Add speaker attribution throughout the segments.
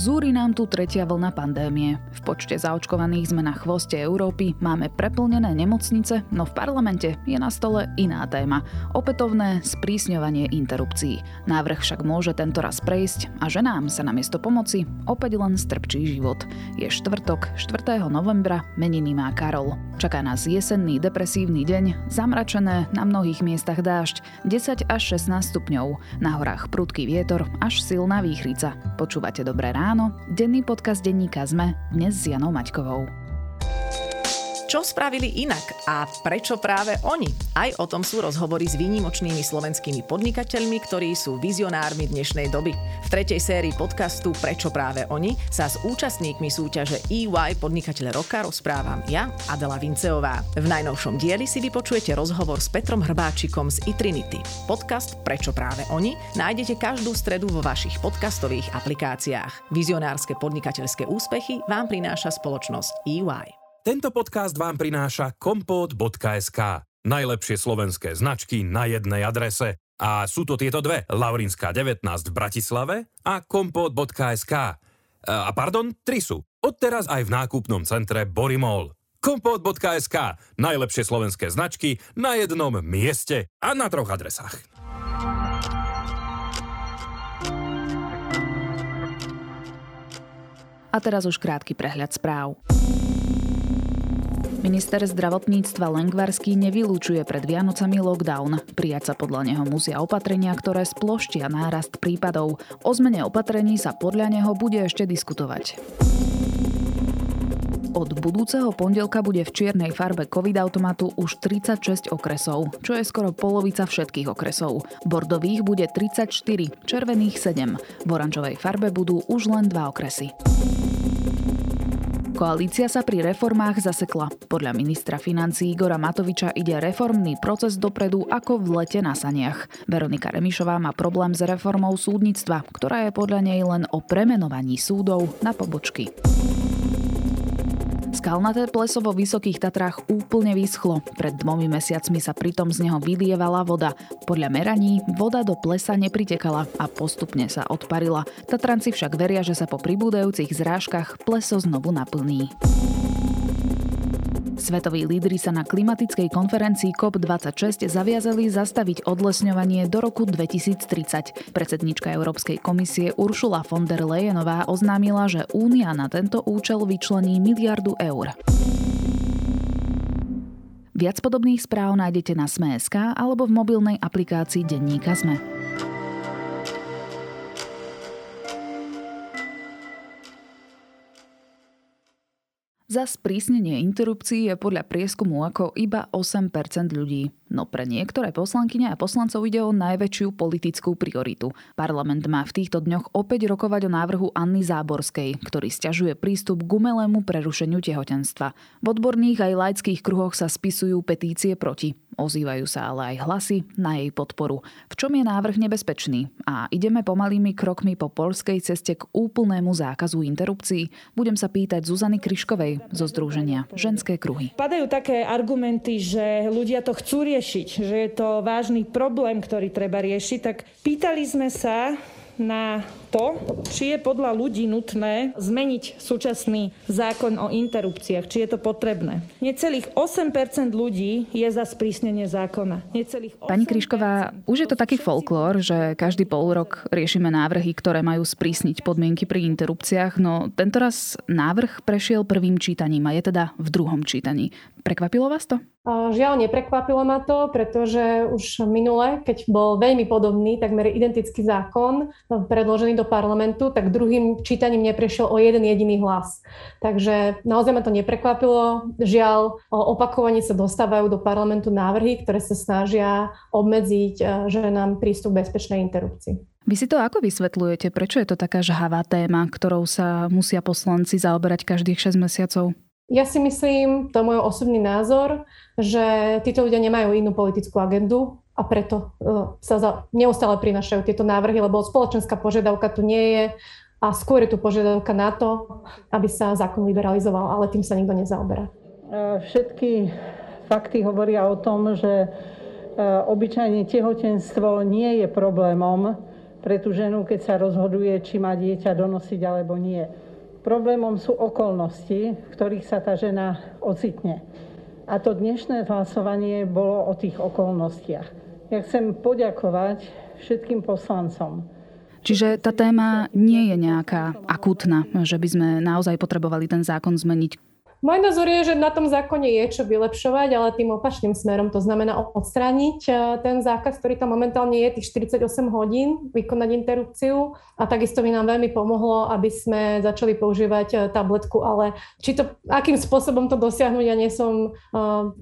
Speaker 1: Zúri nám tu tretia vlna pandémie. V počte zaočkovaných sme na chvoste Európy, máme preplnené nemocnice, no v parlamente je na stole iná téma. Opätovné sprísňovanie interrupcií. Návrh však môže tento raz prejsť a ženám sa namiesto pomoci opäť len strpčí život. Je štvrtok, 4. novembra, meniny má Karol. Čaká nás jesenný depresívny deň, zamračené, na mnohých miestach dážď, 10 až 16 stupňov, na horách prudký vietor, až silná výchrica. Počúvate dobré ráno, denný podcast denníka ZME, dnes s Janou Maťkovou.
Speaker 2: Čo spravili inak a prečo práve oni? Aj o tom sú rozhovory s výnimočnými slovenskými podnikateľmi, ktorí sú vizionármi dnešnej doby. V tretej sérii podcastu Prečo práve oni sa s účastníkmi súťaže EY Podnikateľ roka rozprávam ja, Adela Vinceová. V najnovšom dieli si vypočujete rozhovor s Petrom Hrbáčikom z iTrinity. Podcast Prečo práve oni nájdete každú stredu vo vašich podcastových aplikáciách. Vizionárske podnikateľské úspechy vám prináša spoločnosť EY.
Speaker 3: Tento podcast vám prináša kompot.sk. Najlepšie slovenské značky na jednej adrese. A sú to tieto dve, Laurinská 19 v Bratislave a kompot.sk. A pardon, tri sú. Odteraz aj v nákupnom centre Borimol. kompot.sk. Najlepšie slovenské značky na jednom mieste a na troch adresách.
Speaker 1: A teraz už krátky prehľad správ. Minister zdravotníctva Lengvarský nevylúčuje pred Vianocami lockdown. Prijať sa podľa neho musia opatrenia, ktoré sploštia nárast prípadov. O zmene opatrení sa podľa neho bude ešte diskutovať. Od budúceho pondelka bude v čiernej farbe COVID-automatu už 36 okresov, čo je skoro polovica všetkých okresov. Bordových bude 34, červených 7. V oranžovej farbe budú už len dva okresy. Koalícia sa pri reformách zasekla. Podľa ministra financí Igora Matoviča ide reformný proces dopredu ako v lete na saniach. Veronika Remišová má problém s reformou súdnictva, ktorá je podľa nej len o premenovaní súdov na pobočky. Skalnaté pleso vo Vysokých Tatrách úplne vyschlo. Pred dvomi mesiacmi sa pritom z neho vylievala voda. Podľa meraní voda do plesa nepritekala a postupne sa odparila. Tatranci však veria, že sa po pribúdajúcich zrážkach pleso znovu naplní. Svetoví lídry sa na klimatickej konferencii COP26 zaviazali zastaviť odlesňovanie do roku 2030. Predsednička Európskej komisie Uršula von der Leyenová oznámila, že Únia na tento účel vyčlení miliardu eur. Viac podobných správ nájdete na Sme.sk alebo v mobilnej aplikácii Denníka Sme. Za sprísnenie interrupcií je podľa prieskumu ako iba 8% ľudí. No pre niektoré poslankyne a poslancov ide o najväčšiu politickú prioritu. Parlament má v týchto dňoch opäť rokovať o návrhu Anny Záborskej, ktorý stiažuje prístup k umelému prerušeniu tehotenstva. V odborných aj laických kruhoch sa spisujú petície proti. Ozývajú sa ale aj hlasy na jej podporu. V čom je návrh nebezpečný? A ideme pomalými krokmi po polskej ceste k úplnému zákazu interrupcií? Budem sa pýtať Zuzany Kryškovej zo Združenia Ženské kruhy.
Speaker 4: Padajú také argumenty, že ľudia to chcú riešiť, že je to vážny problém, ktorý treba riešiť. Tak pýtali sme sa na to, či je podľa ľudí nutné zmeniť súčasný zákon o interrupciách, či je to potrebné. Necelých 8% ľudí je za sprísnenie zákona. Necelých
Speaker 1: 8% Pani Krišková, už je to taký folklór, že každý pol rok riešime návrhy, ktoré majú sprísniť podmienky pri interrupciách, no tento raz návrh prešiel prvým čítaním a je teda v druhom čítaní. Prekvapilo vás to?
Speaker 5: Žiaľ, neprekvapilo ma to, pretože už minule, keď bol veľmi podobný, takmer identický zákon predložený do parlamentu, tak druhým čítaním neprešiel o jeden jediný hlas. Takže naozaj ma to neprekvapilo. Žiaľ, opakovane sa dostávajú do parlamentu návrhy, ktoré sa snažia obmedziť e, ženám prístup bezpečnej interrupcii.
Speaker 1: Vy si to ako vysvetľujete? Prečo je to taká žhavá téma, ktorou sa musia poslanci zaoberať každých 6 mesiacov?
Speaker 5: Ja si myslím, to je môj osobný názor, že títo ľudia nemajú inú politickú agendu a preto uh, sa za, neustále prinašajú tieto návrhy, lebo spoločenská požiadavka tu nie je a skôr je tu požiadavka na to, aby sa zákon liberalizoval, ale tým sa nikto nezaoberá.
Speaker 6: E, všetky fakty hovoria o tom, že e, obyčajne tehotenstvo nie je problémom pre tú ženu, keď sa rozhoduje, či má dieťa donosiť alebo nie. Problémom sú okolnosti, v ktorých sa tá žena ocitne. A to dnešné hlasovanie bolo o tých okolnostiach. Ja chcem poďakovať všetkým poslancom.
Speaker 1: Čiže tá téma nie je nejaká akútna, že by sme naozaj potrebovali ten zákon zmeniť
Speaker 5: môj názor je, že na tom zákone je čo vylepšovať, ale tým opačným smerom. To znamená odstrániť e, ten zákaz, ktorý tam momentálne je, tých 48 hodín, vykonať interrupciu. A takisto by nám veľmi pomohlo, aby sme začali používať e, tabletku, ale či to, akým spôsobom to dosiahnuť, ja nie som uh,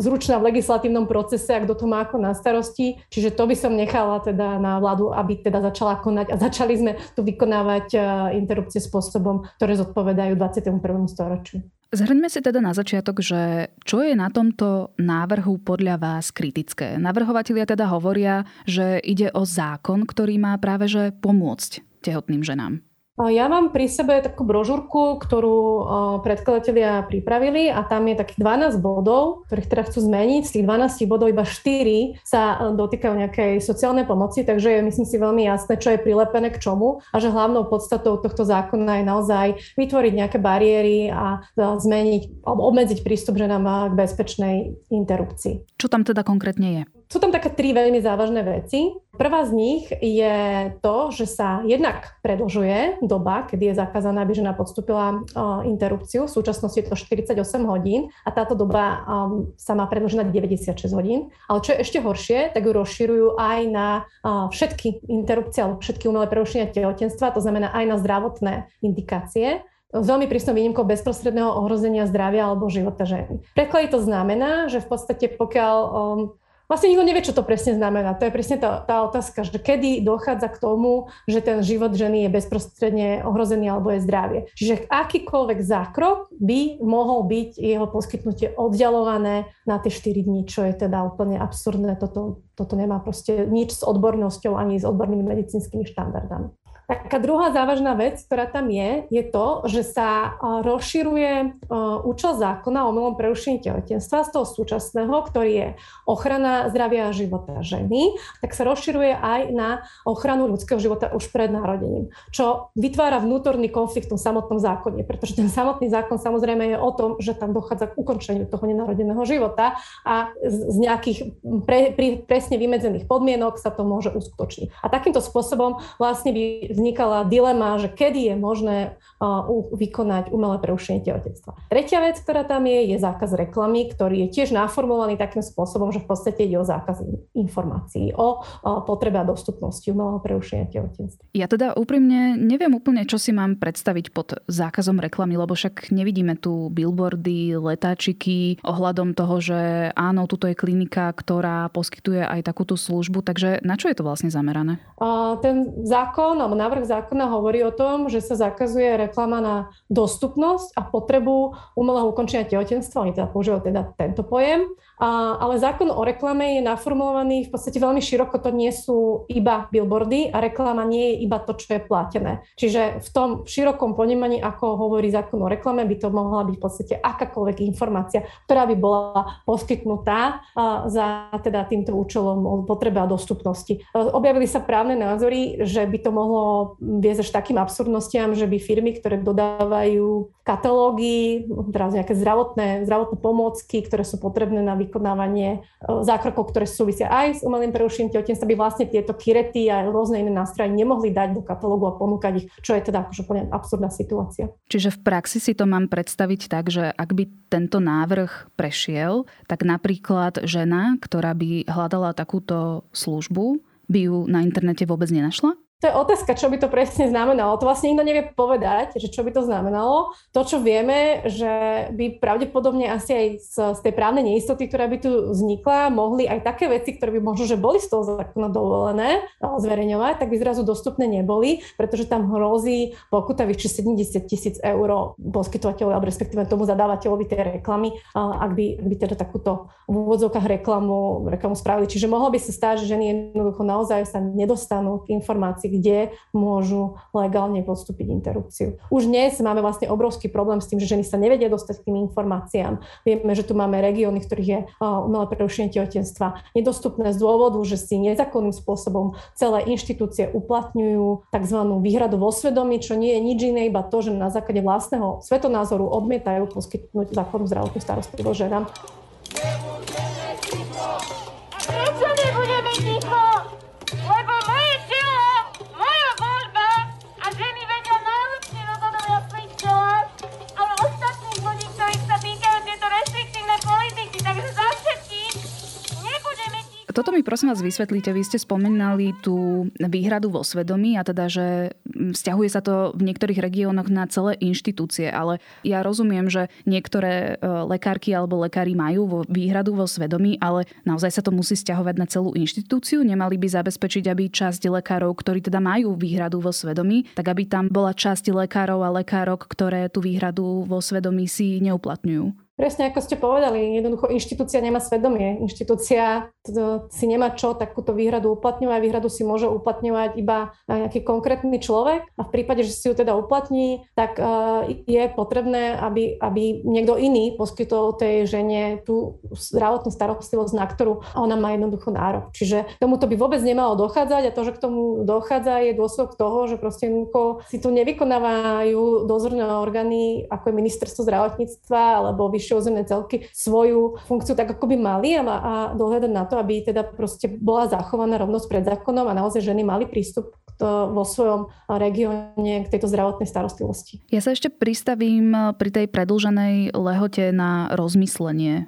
Speaker 5: zručná v legislatívnom procese, ak kto to má ako na starosti. Čiže to by som nechala teda na vládu, aby teda začala konať a začali sme tu vykonávať interrupcie spôsobom, ktoré zodpovedajú 21. storočiu.
Speaker 1: Zhrňme si teda na začiatok, že čo je na tomto návrhu podľa vás kritické. Navrhovatelia teda hovoria, že ide o zákon, ktorý má práve že pomôcť tehotným ženám.
Speaker 5: Ja mám pri sebe takú brožúrku, ktorú predkladatelia pripravili a tam je takých 12 bodov, ktorých teda chcú zmeniť. Z tých 12 bodov iba 4 sa e, dotýkajú nejakej sociálnej pomoci, takže je myslím si veľmi jasné, čo je prilepené k čomu a že hlavnou podstatou tohto zákona je naozaj vytvoriť nejaké bariéry a zmeniť alebo obmedziť prístup ženám k bezpečnej interrupcii.
Speaker 1: Čo tam teda konkrétne je?
Speaker 5: Sú tam také tri veľmi závažné veci. Prvá z nich je to, že sa jednak predlžuje doba, kedy je zakázané, aby žena podstúpila uh, interrupciu. V súčasnosti je to 48 hodín a táto doba um, sa má predlžiť na 96 hodín. Ale čo je ešte horšie, tak ju rozširujú aj na uh, všetky interrupcie alebo všetky umelé prerušenia tehotenstva, to znamená aj na zdravotné indikácie s veľmi prísnou výnimkou bezprostredného ohrozenia zdravia alebo života ženy. Preklady to znamená, že v podstate pokiaľ um, Vlastne nikto nevie, čo to presne znamená. To je presne tá, tá otázka, že kedy dochádza k tomu, že ten život ženy je bezprostredne ohrozený alebo je zdravie. Čiže akýkoľvek zákrok by mohol byť jeho poskytnutie oddialované na tie 4 dní, čo je teda úplne absurdné. Toto, toto nemá proste nič s odbornosťou ani s odbornými medicínskymi štandardami. Taká druhá závažná vec, ktorá tam je, je to, že sa rozširuje účel zákona o umelom prerušení tehotenstva z toho súčasného, ktorý je ochrana zdravia a života ženy, tak sa rozširuje aj na ochranu ľudského života už pred narodením, čo vytvára vnútorný konflikt v tom samotnom zákone, pretože ten samotný zákon samozrejme je o tom, že tam dochádza k ukončeniu toho nenarodeného života a z nejakých pre, pre, presne vymedzených podmienok sa to môže uskutočniť. A takýmto spôsobom vlastne by vznikala dilema, že kedy je možné vykonať umelé prerušenie tehotenstva. Tretia vec, ktorá tam je, je zákaz reklamy, ktorý je tiež naformulovaný takým spôsobom, že v podstate ide o zákaz informácií, o potrebe a dostupnosti umelého prerušenia tehotenstva.
Speaker 1: Ja teda úprimne neviem úplne, čo si mám predstaviť pod zákazom reklamy, lebo však nevidíme tu billboardy, letáčiky ohľadom toho, že áno, tuto je klinika, ktorá poskytuje aj takúto službu, takže na čo je to vlastne zamerané?
Speaker 5: Ten zákon, alebo návrh zákona hovorí o tom, že sa zakazuje reklama na dostupnosť a potrebu umelého ukončenia tehotenstva. Oni teda používajú teda tento pojem. Ale zákon o reklame je naformulovaný v podstate veľmi široko. To nie sú iba billboardy a reklama nie je iba to, čo je platené. Čiže v tom širokom ponímaní, ako hovorí zákon o reklame, by to mohla byť v podstate akákoľvek informácia, ktorá by bola poskytnutá za teda týmto účelom potreby a dostupnosti. Objavili sa právne názory, že by to mohlo viesť až takým absurdnostiam, že by firmy, ktoré dodávajú katalógy, teraz nejaké zdravotné, zdravotné pomôcky, ktoré sú potrebné na vykonávanie e, zákrokov, ktoré súvisia aj s umelým prerušením tehotenstva, by vlastne tieto kirety a rôzne iné nástroje nemohli dať do katalógu a ponúkať ich, čo je teda akože úplne absurdná situácia.
Speaker 1: Čiže v praxi si to mám predstaviť tak, že ak by tento návrh prešiel, tak napríklad žena, ktorá by hľadala takúto službu, by ju na internete vôbec nenašla?
Speaker 5: To je otázka, čo by to presne znamenalo. To vlastne nikto nevie povedať, že čo by to znamenalo. To, čo vieme, že by pravdepodobne asi aj z, z tej právnej neistoty, ktorá by tu vznikla, mohli aj také veci, ktoré by možno, že boli z toho zákona dovolené zverejňovať, tak by zrazu dostupné neboli, pretože tam hrozí pokuta vyššie 70 tisíc eur poskytovateľovi, alebo respektíve tomu zadávateľovi tej reklamy, ak by, by teda takúto v úvodzovkách reklamu, reklamu spravili. Čiže mohlo by sa stať, že ženy jednoducho naozaj sa nedostanú k informácii situácii, kde môžu legálne podstúpiť interrupciu. Už dnes máme vlastne obrovský problém s tým, že ženy sa nevedia dostať k tým informáciám. Vieme, že tu máme regióny, v ktorých je umelé prerušenie tehotenstva nedostupné z dôvodu, že si nezákonným spôsobom celé inštitúcie uplatňujú tzv. výhradu vo svedomí, čo nie je nič iné, iba to, že na základe vlastného svetonázoru odmietajú poskytnúť zákonnú zdravotnú starostlivosť ženám.
Speaker 1: Toto mi prosím vás vysvetlíte. Vy ste spomínali tú výhradu vo svedomí a teda, že vzťahuje sa to v niektorých regiónoch na celé inštitúcie, ale ja rozumiem, že niektoré e, lekárky alebo lekári majú výhradu vo svedomí, ale naozaj sa to musí vzťahovať na celú inštitúciu. Nemali by zabezpečiť, aby časť lekárov, ktorí teda majú výhradu vo svedomí, tak aby tam bola časť lekárov a lekárok, ktoré tú výhradu vo svedomí si neuplatňujú.
Speaker 5: Presne ako ste povedali, jednoducho inštitúcia nemá svedomie. Inštitúcia si nemá čo takúto výhradu uplatňovať. Výhradu si môže uplatňovať iba nejaký konkrétny človek a v prípade, že si ju teda uplatní, tak je potrebné, aby, aby niekto iný poskytol tej žene tú zdravotnú starostlivosť, na ktorú ona má jednoducho nárok. Čiže tomuto by vôbec nemalo dochádzať a to, že k tomu dochádza, je dôsledok toho, že proste si tu nevykonávajú dozorné orgány, ako je ministerstvo zdravotníctva alebo vyššie územné celky svoju funkciu tak, ako by mali a, a dohľadať na to, aby teda proste bola zachovaná rovnosť pred zákonom a naozaj ženy mali prístup vo svojom regióne k tejto zdravotnej starostlivosti.
Speaker 1: Ja sa ešte pristavím pri tej predlženej lehote na rozmyslenie.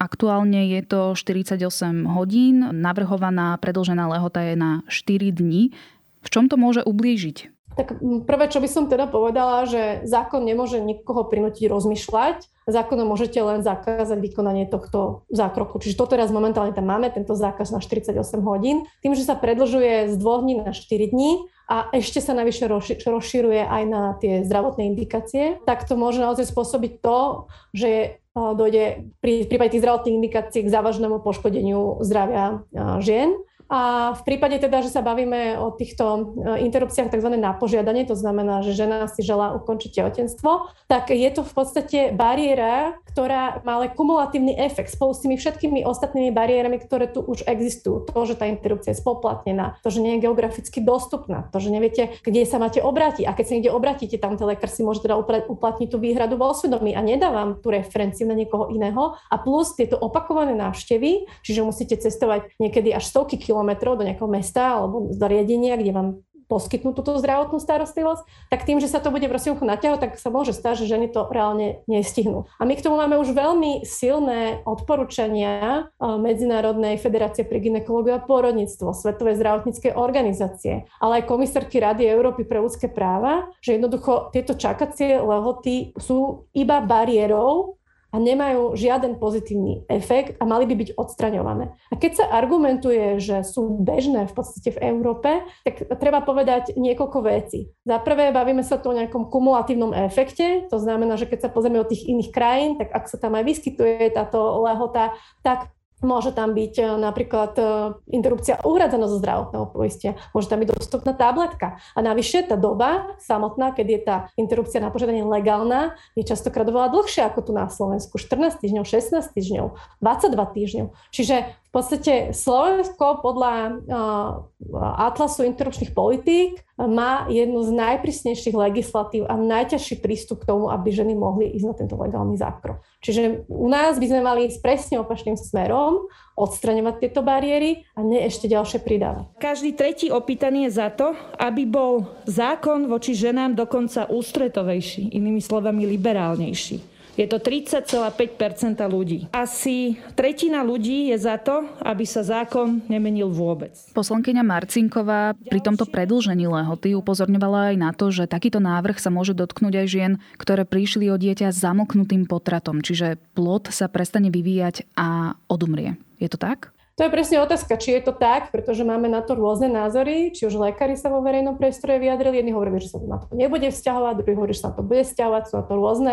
Speaker 1: Aktuálne je to 48 hodín, navrhovaná predlžená lehota je na 4 dní. V čom to môže ublížiť?
Speaker 5: Tak prvé, čo by som teda povedala, že zákon nemôže nikoho prinútiť rozmýšľať. Zákonom môžete len zakázať vykonanie tohto zákroku. Čiže to teraz momentálne tam máme, tento zákaz na 48 hodín. Tým, že sa predlžuje z 2 dní na 4 dní a ešte sa navyše rozširuje aj na tie zdravotné indikácie, tak to môže naozaj spôsobiť to, že dojde pri prípade tých zdravotných indikácií k závažnému poškodeniu zdravia žien a v prípade teda, že sa bavíme o týchto e, interrupciách tzv. na požiadanie, to znamená, že žena si žela ukončiť tehotenstvo, tak je to v podstate bariéra, ktorá má ale kumulatívny efekt spolu s tými všetkými ostatnými bariérami, ktoré tu už existujú. To, že tá interrupcia je spoplatnená, to, že nie je geograficky dostupná, to, že neviete, kde sa máte obrátiť. A keď sa niekde obratíte, tam ten lekár si môže teda uplatniť tú výhradu vo osvedomí a nedávam tú referenciu na niekoho iného. A plus tieto opakované návštevy, čiže musíte cestovať niekedy až stovky kilometrov kilometrov do nejakého mesta alebo zariadenia, kde vám poskytnú túto zdravotnú starostlivosť, tak tým, že sa to bude prosím naťahovať, tak sa môže stať, že ženy to reálne nestihnú. A my k tomu máme už veľmi silné odporúčania Medzinárodnej federácie pre ginekológiu a pôrodníctvo, Svetovej zdravotníckej organizácie, ale aj komisárky Rady Európy pre ľudské práva, že jednoducho tieto čakacie lehoty sú iba bariérou a nemajú žiaden pozitívny efekt a mali by byť odstraňované. A keď sa argumentuje, že sú bežné v podstate v Európe, tak treba povedať niekoľko vecí. Za prvé, bavíme sa tu o nejakom kumulatívnom efekte, to znamená, že keď sa pozrieme od tých iných krajín, tak ak sa tam aj vyskytuje táto lehota, tak Môže tam byť e, napríklad e, interrupcia uhradzená zo zdravotného poistia, môže tam byť dostupná tabletka. A navyše tá doba samotná, keď je tá interrupcia na požiadanie legálna, je častokrát oveľa dlhšia ako tu na Slovensku. 14 týždňov, 16 týždňov, 22 týždňov. Čiže podstate Slovensko podľa uh, Atlasu interrupčných politík má jednu z najprísnejších legislatív a najťažší prístup k tomu, aby ženy mohli ísť na tento legálny zákrok. Čiže u nás by sme mali s presne opačným smerom odstraňovať tieto bariéry a nie ešte ďalšie pridávať.
Speaker 4: Každý tretí opýtaný je za to, aby bol zákon voči ženám dokonca ústretovejší, inými slovami liberálnejší. Je to 30,5% ľudí. Asi tretina ľudí je za to, aby sa zákon nemenil vôbec.
Speaker 1: Poslankyňa Marcinková pri tomto predlžení lehoty upozorňovala aj na to, že takýto návrh sa môže dotknúť aj žien, ktoré prišli o dieťa zamoknutým potratom, čiže plod sa prestane vyvíjať a odumrie. Je to tak?
Speaker 5: To je presne otázka, či je to tak, pretože máme na to rôzne názory, či už lekári sa vo verejnom priestore vyjadrili, jedni hovorili, že sa to na to nebude vzťahovať, druhý hovorí, že sa to bude vzťahovať, sú na to rôzne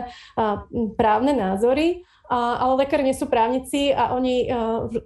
Speaker 5: právne názory. Ale lekári nie sú právnici a oni,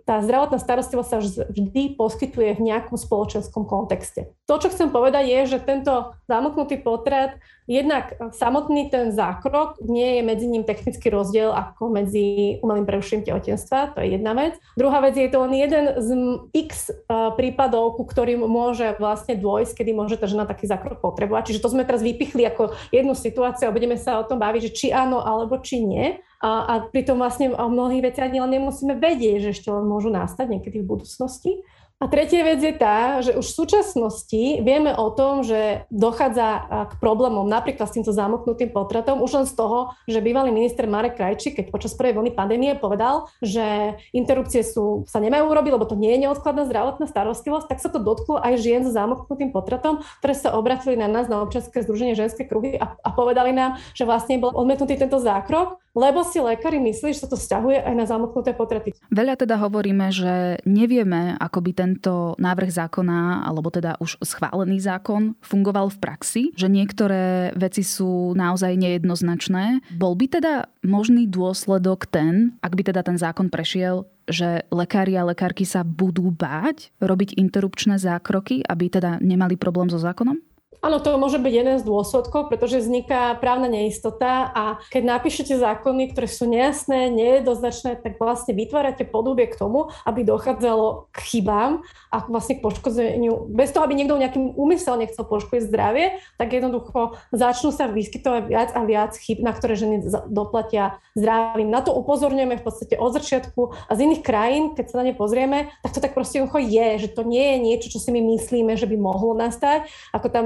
Speaker 5: tá zdravotná starostlivosť sa vždy poskytuje v nejakom spoločenskom kontexte. To, čo chcem povedať, je, že tento zamknutý potrat Jednak samotný ten zákrok, nie je medzi ním technický rozdiel ako medzi umelým prerušením tehotenstva, to je jedna vec. Druhá vec je to len jeden z x prípadov, ku ktorým môže vlastne dôjsť, kedy môže tá žena taký zákrok potrebovať. Čiže to sme teraz vypichli ako jednu situáciu a budeme sa o tom baviť, že či áno alebo či nie. A, a pritom vlastne o mnohých veciach len nemusíme vedieť, že ešte len môžu nastať niekedy v budúcnosti. A tretia vec je tá, že už v súčasnosti vieme o tom, že dochádza k problémom napríklad s týmto zamoknutým potratom už len z toho, že bývalý minister Marek Krajčík, keď počas prvej vlny pandémie povedal, že interrupcie sú, sa nemajú urobiť, lebo to nie je neodkladná zdravotná starostlivosť, tak sa to dotklo aj žien so zamoknutým potratom, ktoré sa obratili na nás na občianske združenie ženské kruhy a, a povedali nám, že vlastne bol odmetnutý tento zákrok, lebo si lekári myslí, že sa to vzťahuje aj na zamoknuté potraty.
Speaker 1: Veľa teda hovoríme, že nevieme, ako by tento návrh zákona, alebo teda už schválený zákon fungoval v praxi, že niektoré veci sú naozaj nejednoznačné. Bol by teda možný dôsledok ten, ak by teda ten zákon prešiel, že lekári a lekárky sa budú báť robiť interrupčné zákroky, aby teda nemali problém so zákonom?
Speaker 5: Áno, to môže byť jeden z dôsledkov, pretože vzniká právna neistota a keď napíšete zákony, ktoré sú nejasné, nejednoznačné, tak vlastne vytvárate podobie k tomu, aby dochádzalo k chybám a vlastne k poškozeniu. Bez toho, aby niekto nejakým úmyselne chcel poškodiť zdravie, tak jednoducho začnú sa vyskytovať viac a viac chyb, na ktoré ženy doplatia zdravím. Na to upozorňujeme v podstate od začiatku a z iných krajín, keď sa na ne pozrieme, tak to tak proste je, že to nie je niečo, čo si my myslíme, že by mohlo nastať. Ako tam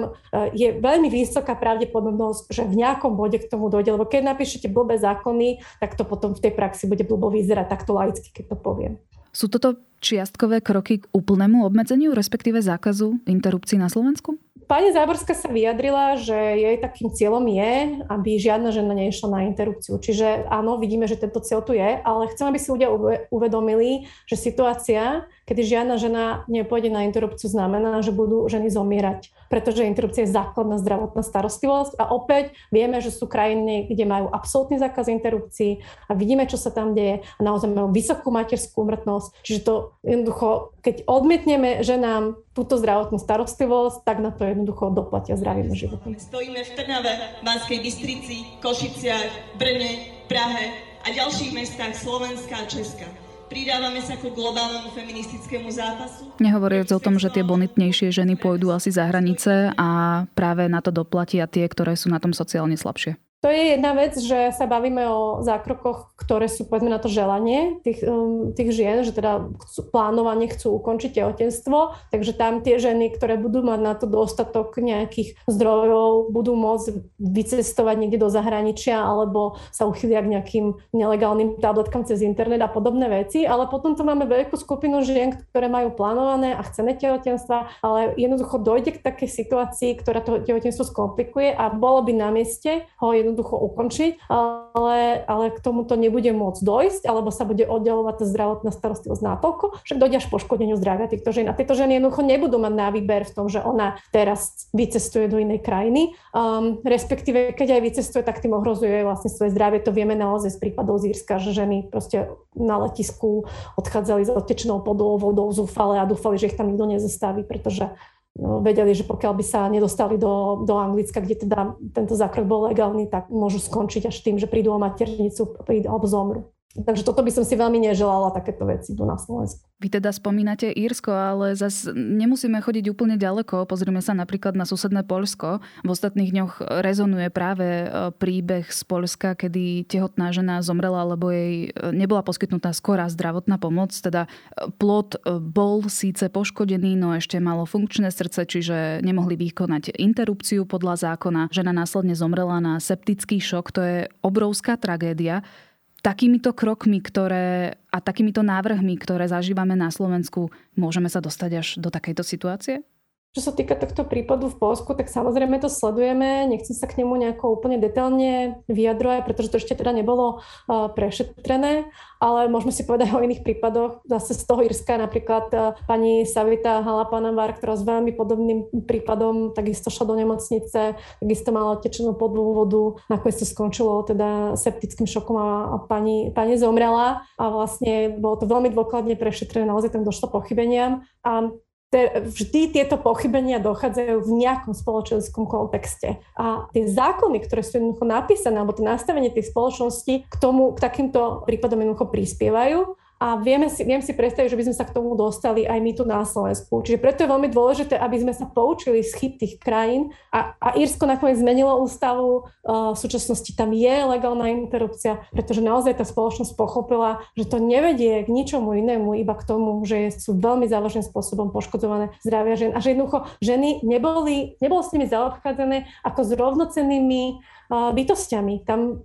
Speaker 5: je veľmi vysoká pravdepodobnosť, že v nejakom bode k tomu dojde, lebo keď napíšete blbé zákony, tak to potom v tej praxi bude blbo vyzerať, takto laicky, keď to poviem.
Speaker 1: Sú toto čiastkové kroky k úplnému obmedzeniu, respektíve zákazu interrupcií na Slovensku?
Speaker 5: Pani Záborská sa vyjadrila, že jej takým cieľom je, aby žiadna žena nešla na interrupciu. Čiže áno, vidíme, že tento cieľ tu je, ale chcem, aby si ľudia uvedomili, že situácia, kedy žiadna žena nepôjde na interrupciu, znamená, že budú ženy zomierať, pretože interrupcia je základná zdravotná starostlivosť a opäť vieme, že sú krajiny, kde majú absolútny zákaz interrupcií a vidíme, čo sa tam deje a naozaj majú vysokú materskú umrtnosť. Čiže to jednoducho, keď odmietneme ženám túto zdravotnú starostlivosť, tak na to jednoducho doplatia zdravým životom.
Speaker 7: Stojíme v Trnave, Banskej Bystrici, Košiciach, Brne, Prahe a ďalších mestách Slovenska a Česka. Pridávame sa ku globálnemu feministickému zápasu.
Speaker 1: Nehovoriac o tom, že tie bonitnejšie ženy pôjdu asi za hranice a práve na to doplatia tie, ktoré sú na tom sociálne slabšie.
Speaker 5: To je jedna vec, že sa bavíme o zákrokoch, ktoré sú povedzme na to želanie tých, um, tých žien, že teda chcú, plánovane chcú ukončiť tehotenstvo, takže tam tie ženy, ktoré budú mať na to dostatok nejakých zdrojov, budú môcť vycestovať niekde do zahraničia alebo sa uchylia k nejakým nelegálnym tabletkám cez internet a podobné veci, ale potom tu máme veľkú skupinu žien, ktoré majú plánované a chcené tehotenstva, ale jednoducho dojde k takej situácii, ktorá to tehotenstvo skomplikuje a bolo by na mieste ho jednoducho jednoducho ukončiť, ale, ale k tomuto nebude môcť dojsť, alebo sa bude oddelovať tá zdravotná starostlivosť natoľko, že dojde až poškodeniu zdravia týchto žien. A tieto ženy jednoducho nebudú mať na výber v tom, že ona teraz vycestuje do inej krajiny, um, respektíve keď aj vycestuje, tak tým ohrozuje vlastne svoje zdravie. To vieme naozaj z prípadov z Írska, že ženy proste na letisku odchádzali s odtečnou podou, vodou, zúfale a dúfali, že ich tam nikto nezastaví, pretože vedeli, že pokiaľ by sa nedostali do, do Anglicka, kde teda tento zákrok bol legálny, tak môžu skončiť až tým, že prídu o maternicu alebo zomru. Takže toto by som si veľmi neželala, takéto veci tu na Slovensku.
Speaker 1: Vy teda spomínate Írsko, ale zase nemusíme chodiť úplne ďaleko. Pozrieme sa napríklad na susedné Polsko. V ostatných dňoch rezonuje práve e, príbeh z Polska, kedy tehotná žena zomrela, lebo jej e, nebola poskytnutá skorá zdravotná pomoc. Teda e, plod bol síce poškodený, no ešte malo funkčné srdce, čiže nemohli vykonať interrupciu podľa zákona. Žena následne zomrela na septický šok. To je obrovská tragédia takýmito krokmi ktoré, a takýmito návrhmi, ktoré zažívame na Slovensku, môžeme sa dostať až do takejto situácie?
Speaker 5: Čo sa týka tohto prípadu v Polsku, tak samozrejme to sledujeme. Nechcem sa k nemu nejako úplne detailne vyjadrovať, pretože to ešte teda nebolo uh, prešetrené, ale môžeme si povedať o iných prípadoch. Zase z toho Irska napríklad uh, pani Savita Halapanovár, ktorá s veľmi podobným prípadom takisto šla do nemocnice, takisto mala otečenú podvú vodu, nakoniec to skončilo teda septickým šokom a, a pani, pani zomrela a vlastne bolo to veľmi dôkladne prešetrené, naozaj tam došlo pochybeniam. A vždy tieto pochybenia dochádzajú v nejakom spoločenskom kontexte. A tie zákony, ktoré sú jednoducho napísané, alebo to nastavenie tých spoločností k tomu, k takýmto prípadom jednoducho prispievajú a vieme si, viem si predstaviť, že by sme sa k tomu dostali aj my tu na Slovensku. Čiže preto je veľmi dôležité, aby sme sa poučili z chyb tých krajín. A, a Írsko nakoniec zmenilo ústavu, uh, v súčasnosti tam je legálna interrupcia, pretože naozaj tá spoločnosť pochopila, že to nevedie k ničomu inému, iba k tomu, že sú veľmi závažným spôsobom poškodzované zdravia žien. A že jednoducho ženy neboli, nebolo s nimi zaobchádzané ako s rovnocennými bytostiami. Tam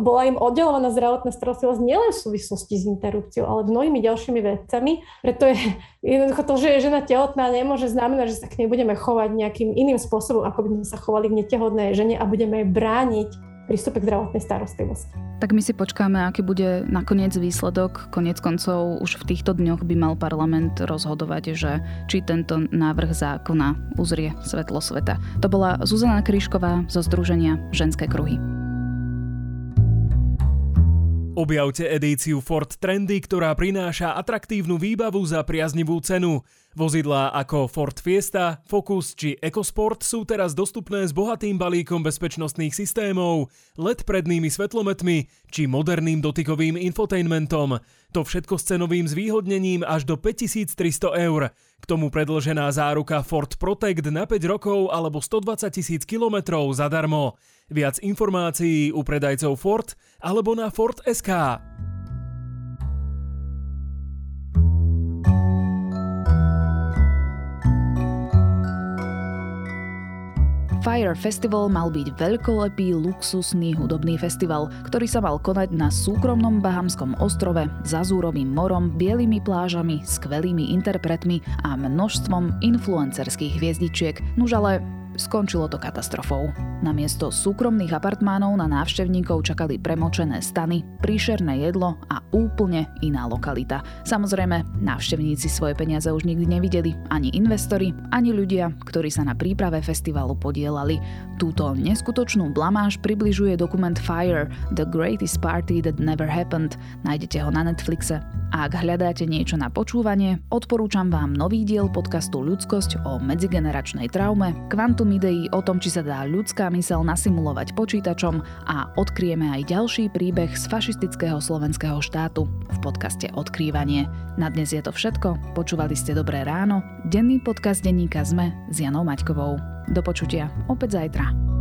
Speaker 5: bola im oddelovaná zdravotná starostlivosť nielen v súvislosti s interrupciou, ale mnohými ďalšími vecami. Preto je jednoducho to, že je žena tehotná, nemôže znamenať, že sa k nej budeme chovať nejakým iným spôsobom, ako by sme sa chovali k netehodnej žene a budeme jej brániť prístupe k zdravotnej starostlivosti.
Speaker 1: Tak my si počkáme, aký bude nakoniec výsledok. Konec koncov už v týchto dňoch by mal parlament rozhodovať, že či tento návrh zákona uzrie svetlo sveta. To bola Zuzana Kryšková zo Združenia Ženské kruhy.
Speaker 8: Objavte edíciu Ford Trendy, ktorá prináša atraktívnu výbavu za priaznivú cenu. Vozidlá ako Ford Fiesta, Focus či EcoSport sú teraz dostupné s bohatým balíkom bezpečnostných systémov, LED prednými svetlometmi či moderným dotykovým infotainmentom. To všetko s cenovým zvýhodnením až do 5300 eur. K tomu predlžená záruka Ford Protect na 5 rokov alebo 120 tisíc kilometrov zadarmo. Viac informácií u predajcov Ford alebo na Ford.sk.
Speaker 1: Fire Festival mal byť veľkolepý, luxusný hudobný festival, ktorý sa mal konať na súkromnom Bahamskom ostrove s azúrovým morom, bielými plážami, skvelými interpretmi a množstvom influencerských hviezdičiek. Nuž ale skončilo to katastrofou. Namiesto súkromných apartmánov na návštevníkov čakali premočené stany, príšerné jedlo a úplne iná lokalita. Samozrejme, návštevníci svoje peniaze už nikdy nevideli, ani investori, ani ľudia, ktorí sa na príprave festivalu podielali. Túto neskutočnú blamáž približuje dokument Fire – The Greatest Party That Never Happened. Nájdete ho na Netflixe. A ak hľadáte niečo na počúvanie, odporúčam vám nový diel podcastu Ľudskosť o medzigeneračnej traume, kvantum ideí o tom, či sa dá ľudská mysel nasimulovať počítačom a odkryjeme aj ďalší príbeh z fašistického slovenského štátu v podcaste Odkrývanie. Na dnes je to všetko, počúvali ste Dobré ráno, denný podcast denníka ZME s Janou Maťkovou. Do počutia opäť zajtra.